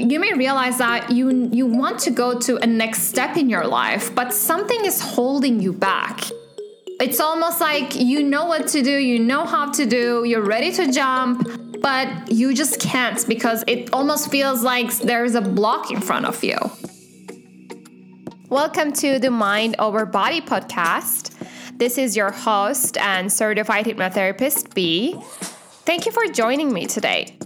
you may realize that you you want to go to a next step in your life, but something is holding you back. It's almost like you know what to do, you know how to do, you're ready to jump, but you just can't because it almost feels like there's a block in front of you. Welcome to the Mind Over Body podcast. This is your host and certified hypnotherapist, B. Thank you for joining me today.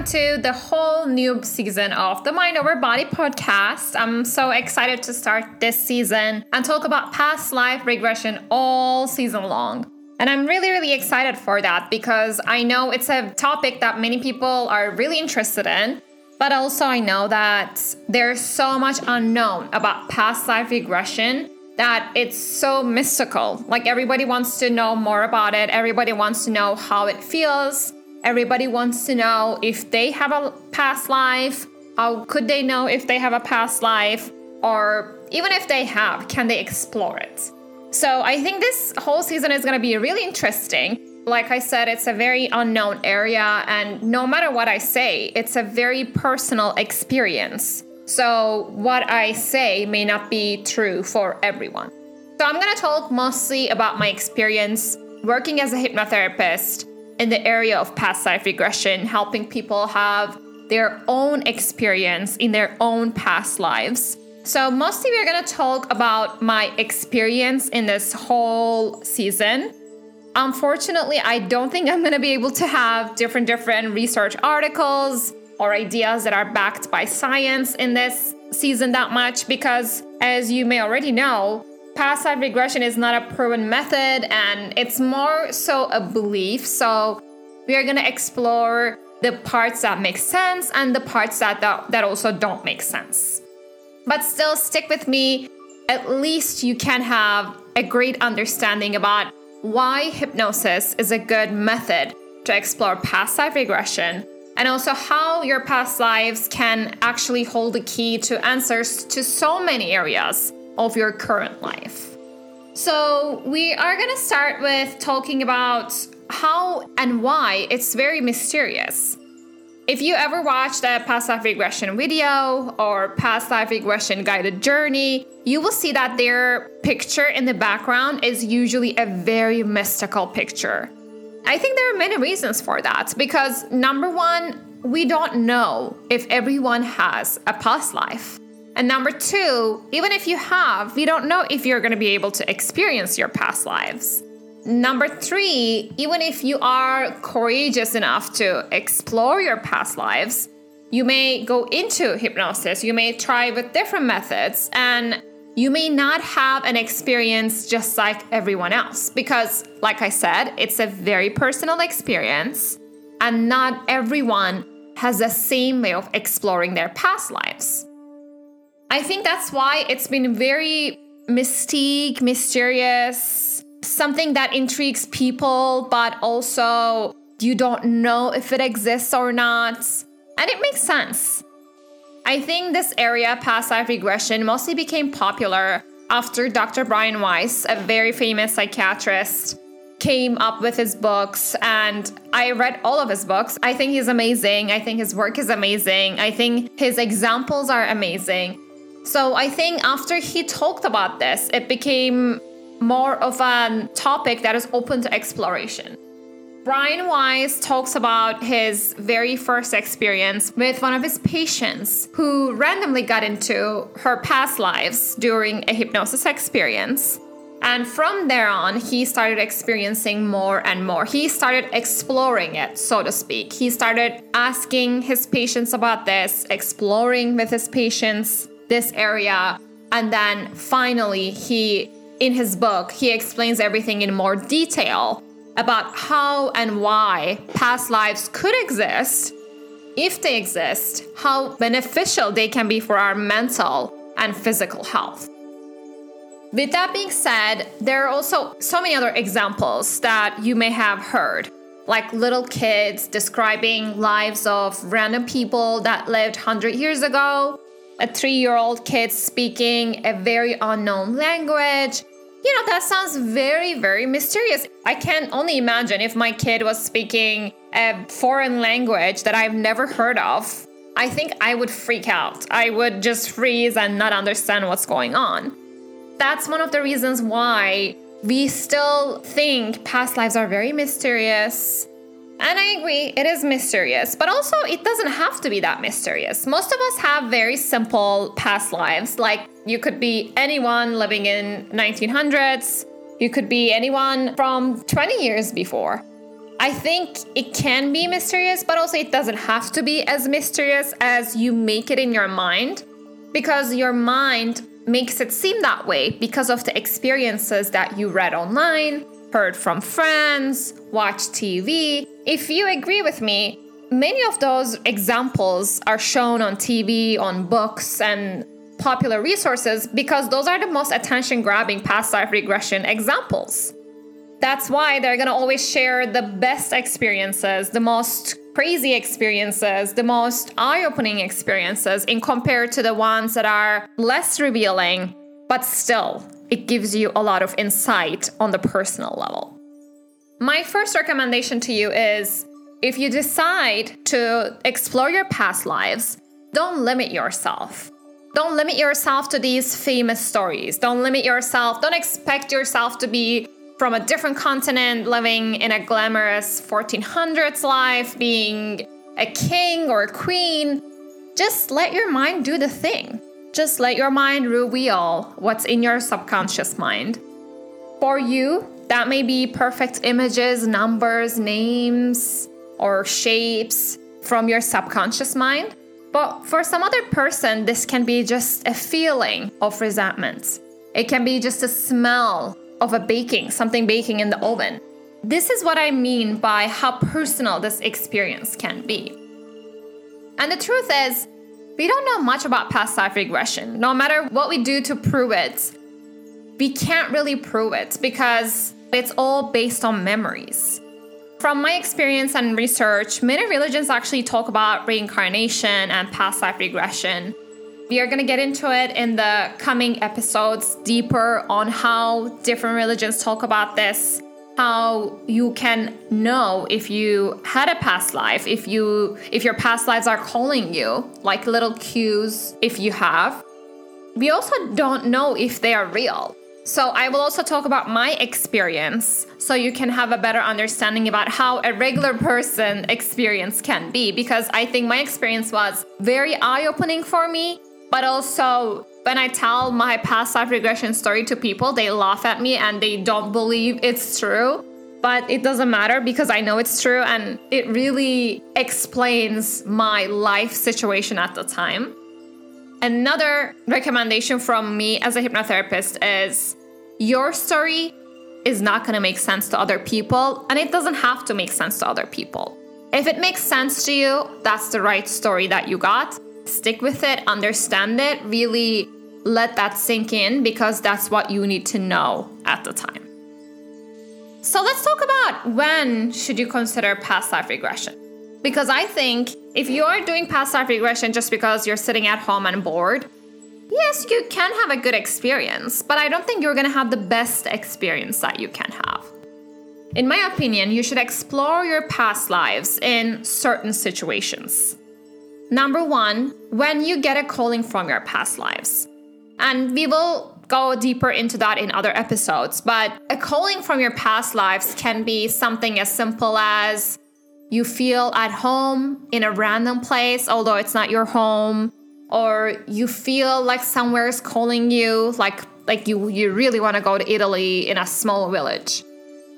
Welcome to the whole new season of the Mind Over Body podcast. I'm so excited to start this season and talk about past life regression all season long. And I'm really, really excited for that because I know it's a topic that many people are really interested in. But also, I know that there's so much unknown about past life regression that it's so mystical. Like, everybody wants to know more about it, everybody wants to know how it feels Everybody wants to know if they have a past life. How could they know if they have a past life? Or even if they have, can they explore it? So I think this whole season is going to be really interesting. Like I said, it's a very unknown area, and no matter what I say, it's a very personal experience. So what I say may not be true for everyone. So I'm going to talk mostly about my experience working as a hypnotherapist in the area of past life regression, helping people have their own experience in their own past lives. So, mostly we're gonna talk about my experience in this whole season. Unfortunately, I don't think I'm gonna be able to have different different research articles or ideas that are backed by science in this season that much because as you may already know, past life regression is not a proven method and it's more so a belief. So we are going to explore the parts that make sense and the parts that, that that also don't make sense. But still stick with me. At least you can have a great understanding about why hypnosis is a good method to explore past life regression and also how your past lives can actually hold the key to answers to so many areas of your current life. So, we are going to start with talking about how and why it's very mysterious. If you ever watched a past life regression video or past life regression guided journey, you will see that their picture in the background is usually a very mystical picture. I think there are many reasons for that because number one, we don't know if everyone has a past life. And number two, even if you have, we don't know if you're going to be able to experience your past lives. Number three, even if you are courageous enough to explore your past lives, you may go into hypnosis, you may try with different methods, and you may not have an experience just like everyone else. Because, like I said, it's a very personal experience, and not everyone has the same way of exploring their past lives. I think that's why it's been very mystique, mysterious, something that intrigues people, but also you don't know if it exists or not. And it makes sense. I think this area, past life regression, mostly became popular after Dr. Brian Weiss, a very famous psychiatrist, came up with his books and I read all of his books. I think he's amazing. I think his work is amazing. I think his examples are amazing. So I think after he talked about this, it became more of a topic that is open to exploration. Brian Weiss talks about his very first experience with one of his patients who randomly got into her past lives during a hypnosis experience. And from there on, he started experiencing more and more. He started exploring it, so to speak. He started asking his patients about this, exploring with his patients this area. And then finally, he, in his book, he explains everything in more detail about how and why past lives could exist, if they exist, how beneficial they can be for our mental and physical health. With that being said, there are also so many other examples that you may have heard. like little kids describing lives of random people that lived 100 years ago, a three year old kid speaking a very unknown language. You know, that sounds very, very mysterious. I can only imagine if my kid was speaking a foreign language that I've never heard of. I think I would freak out. I would just freeze and not understand what's going on. That's one of the reasons why we still think past lives are very mysterious. And I agree, it is mysterious, but also it doesn't have to be that mysterious. Most of us have very simple past lives. Like you could be anyone living in 1900s, you could be anyone from 20 years before. I think it can be mysterious, but also it doesn't have to be as mysterious as you make it in your mind because your mind makes it seem that way because of the experiences that you read online, heard from friends, watched TV. If you agree with me, many of those examples are shown on TV, on books, and popular resources because those are the most attention grabbing past life regression examples. That's why they're gonna always share the best experiences, the most crazy experiences, the most eye opening experiences, in compared to the ones that are less revealing, but still, it gives you a lot of insight on the personal level. My first recommendation to you is if you decide to explore your past lives, don't limit yourself. Don't limit yourself to these famous stories. Don't limit yourself. Don't expect yourself to be from a different continent, living in a glamorous 1400s life, being a king or a queen. Just let your mind do the thing. Just let your mind reveal what's in your subconscious mind. For you, that may be perfect images, numbers, names, or shapes from your subconscious mind. But for some other person, this can be just a feeling of resentment. It can be just a smell of a baking, something baking in the oven. This is what I mean by how personal this experience can be. And the truth is, we don't know much about past life regression. No matter what we do to prove it, we can't really prove it because it's all based on memories. From my experience and research, many religions actually talk about reincarnation and past life regression. We are going to get into it in the coming episodes deeper on how different religions talk about this, how you can know if you had a past life, if you if your past lives are calling you, like little cues if you have. We also don't know if they are real. So, I will also talk about my experience so you can have a better understanding about how a regular person experience can be because I think my experience was very eye opening for me but also, when I tell my past life regression story to people, they laugh at me and they don't believe it's true. But it doesn't matter because I know it's true and it really explains my life situation at the time. Another recommendation from me as a hypnotherapist is your story is not going to make sense to other people, and it doesn't have to make sense to other people. If it makes sense to you, that's the right story that you got stick with it, understand it, really let that sink in because that's what you need to know at the time. So let's talk about when should you consider past life regression? Because I think if you are doing past life regression just because you're sitting at home and bored, yes, you can have a good experience, but I don't think you're going to have the best experience that you can have. In my opinion, you should explore your past lives in certain situations. Number one, when you get a calling from your past lives. And we will go deeper into that in other episodes, but a calling from your past lives can be something as simple as you feel at home in a random place, although it's not your home, or you feel like somewhere is calling you, like like you you really want to go to Italy in a small village.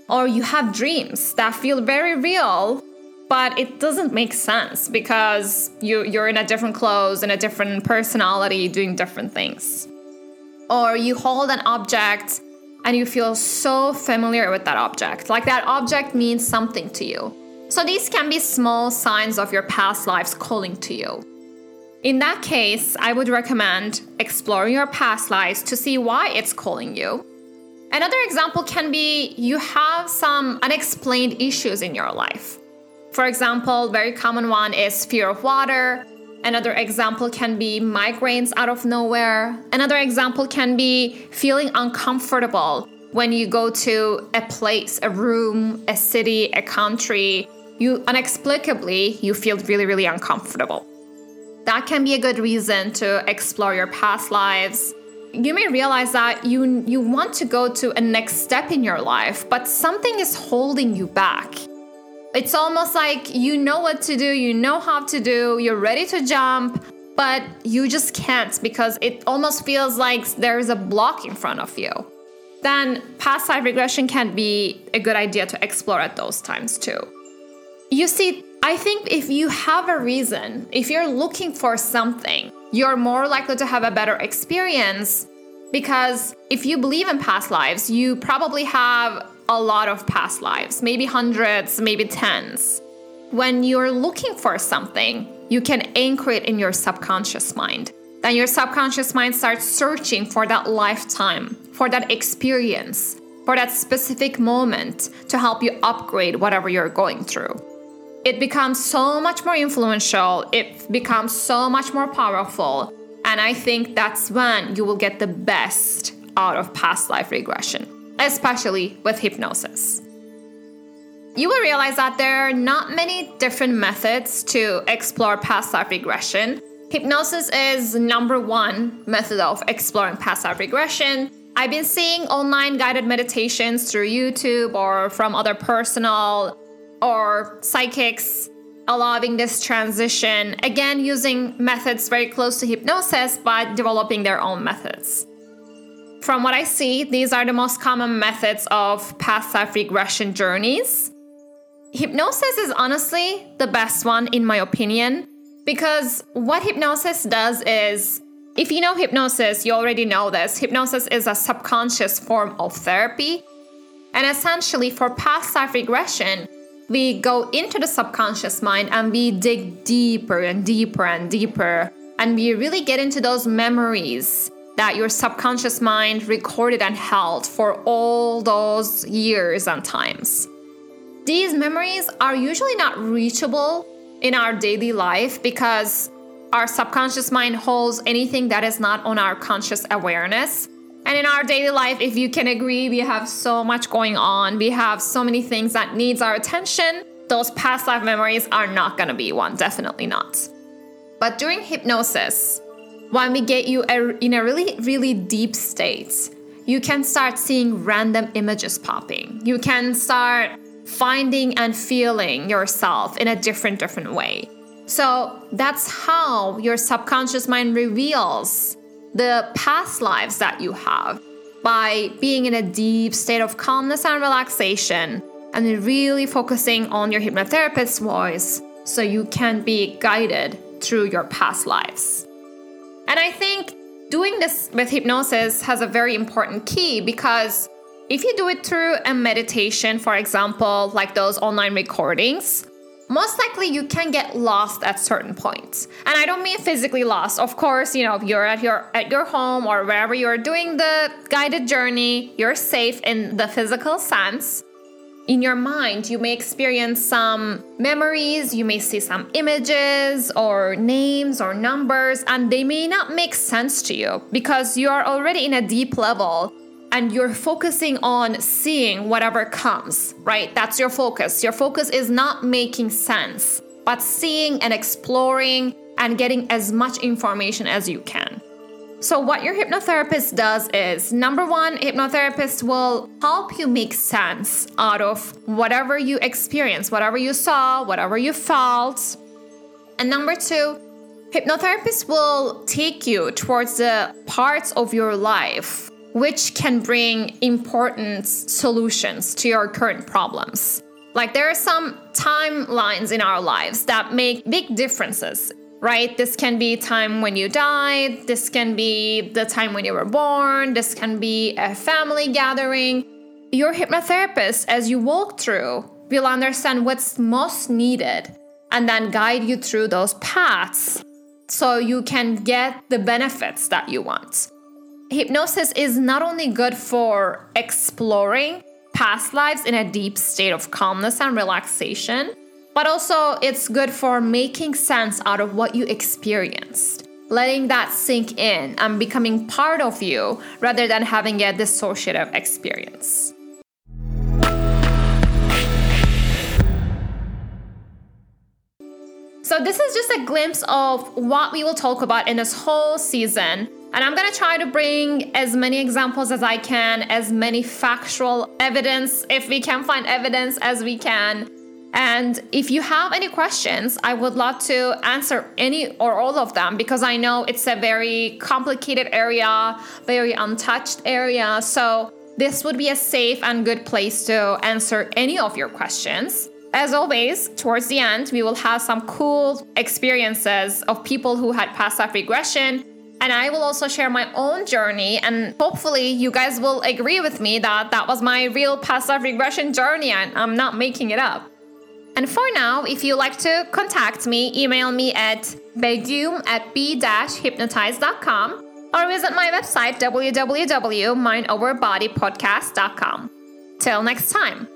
Or you have dreams that feel very real but it doesn't make sense because you, you're in a different clothes and a different personality doing different things. Or you hold an object and you feel so familiar with that object, like that object means something to you. So these can be small signs of your past lives calling to you. In that case, I would recommend exploring your past lives to see why it's calling you Another example can be you have some unexplained issues in your life. For example, very common one is fear of water. Another example can be migraines out of nowhere. Another example can be feeling uncomfortable when you go to a place, a room, a city, a country. You inexplicably you feel really really uncomfortable. That can be a good reason to explore your past lives. You may realize that you you want to go to a next step in your life, but something is holding you back. It's almost like you know what to do, you know how to do, you're ready to jump, but you just can't because it almost feels like there's a block in front of you. Then past life regression can be a good idea to explore at those times too. You see, I think if you have a reason, if you're looking for something, you're more likely to have a better experience because if you believe in past lives, you probably have a lot of past lives, maybe hundreds, maybe tens. When you're looking for something, you can anchor it in your subconscious mind. Then your subconscious mind starts searching for that lifetime, for that experience, for that specific moment to help you upgrade whatever you're going through. It becomes so much more influential, it becomes so much more powerful, and I think that's when you will get the best out of past life regression especially with hypnosis. You will realize that there are not many different methods to explore past life regression. Hypnosis is number one method of exploring past life regression. I've been seeing online guided meditations through YouTube or from other personal or psychics allowing this transition, again, using methods very close to hypnosis, but developing their own methods. From what I see, these are the most common methods of past life regression journeys. Hypnosis is honestly the best one, in my opinion, because what hypnosis does is if you know hypnosis, you already know this. Hypnosis is a subconscious form of therapy. And essentially, for past life regression, we go into the subconscious mind and we dig deeper and deeper and deeper. And we really get into those memories that your subconscious mind recorded and held for all those years and times. These memories are usually not reachable in our daily life because our subconscious mind holds anything that is not on our conscious awareness. And in our daily life, if you can agree, we have so much going on. We have so many things that needs our attention. Those past life memories are not going to be one, definitely not. But during hypnosis, when we get you in a really, really deep state, you can start seeing random images popping. You can start finding and feeling yourself in a different, different way. So that's how your subconscious mind reveals the past lives that you have by being in a deep state of calmness and relaxation and really focusing on your hypnotherapist's voice so you can be guided through your past lives. And I think doing this with hypnosis has a very important key because if you do it through a meditation, for example, like those online recordings, most likely you can get lost at certain points. And I don't mean physically lost. Of course, you know, if you're at your at your home or wherever you're doing the guided journey, you're safe in the physical sense in your mind, you may experience some memories, you may see some images or names or numbers, and they may not make sense to you because you are already in a deep level and you're focusing on seeing whatever comes, right? That's your focus. Your focus is not making sense, but seeing and exploring and getting as much information as you can. So, what your hypnotherapist does is number one, hypnotherapist will help you make sense out of whatever you experience, whatever you saw, whatever you felt. And number two, hypnotherapist will take you towards the parts of your life which can bring important solutions to your current problems. Like there are some timelines in our lives that make big differences right? This can be time when you died, this can be the time when you were born, this can be a family gathering. Your hypnotherapist, as you walk through, will understand what's most needed and then guide you through those paths so you can get the benefits that you want. hypnosis is not only good for exploring past lives in a deep state of calmness and relaxation, but also it's good for making sense out of what you experienced, letting that sink in and becoming part of you rather than having a dissociative experience. So, this is just a glimpse of what we will talk about in this whole season. And I'm gonna try to bring as many examples as I can, as many factual evidence, if we can find evidence, as we can. And if you have any questions, I would love to answer any or all of them because I know it's a very complicated area, very untouched area. So, this would be a safe and good place to answer any of your questions. As always, towards the end, we will have some cool experiences of people who had past life regression. And I will also share my own journey, and hopefully, you guys will agree with me that that was my real past life regression journey, and I'm not making it up. And for now, if you like to contact me, email me at begum at b-hypnotize.com or visit my website www.mindoverbodypodcast.com. Till next time.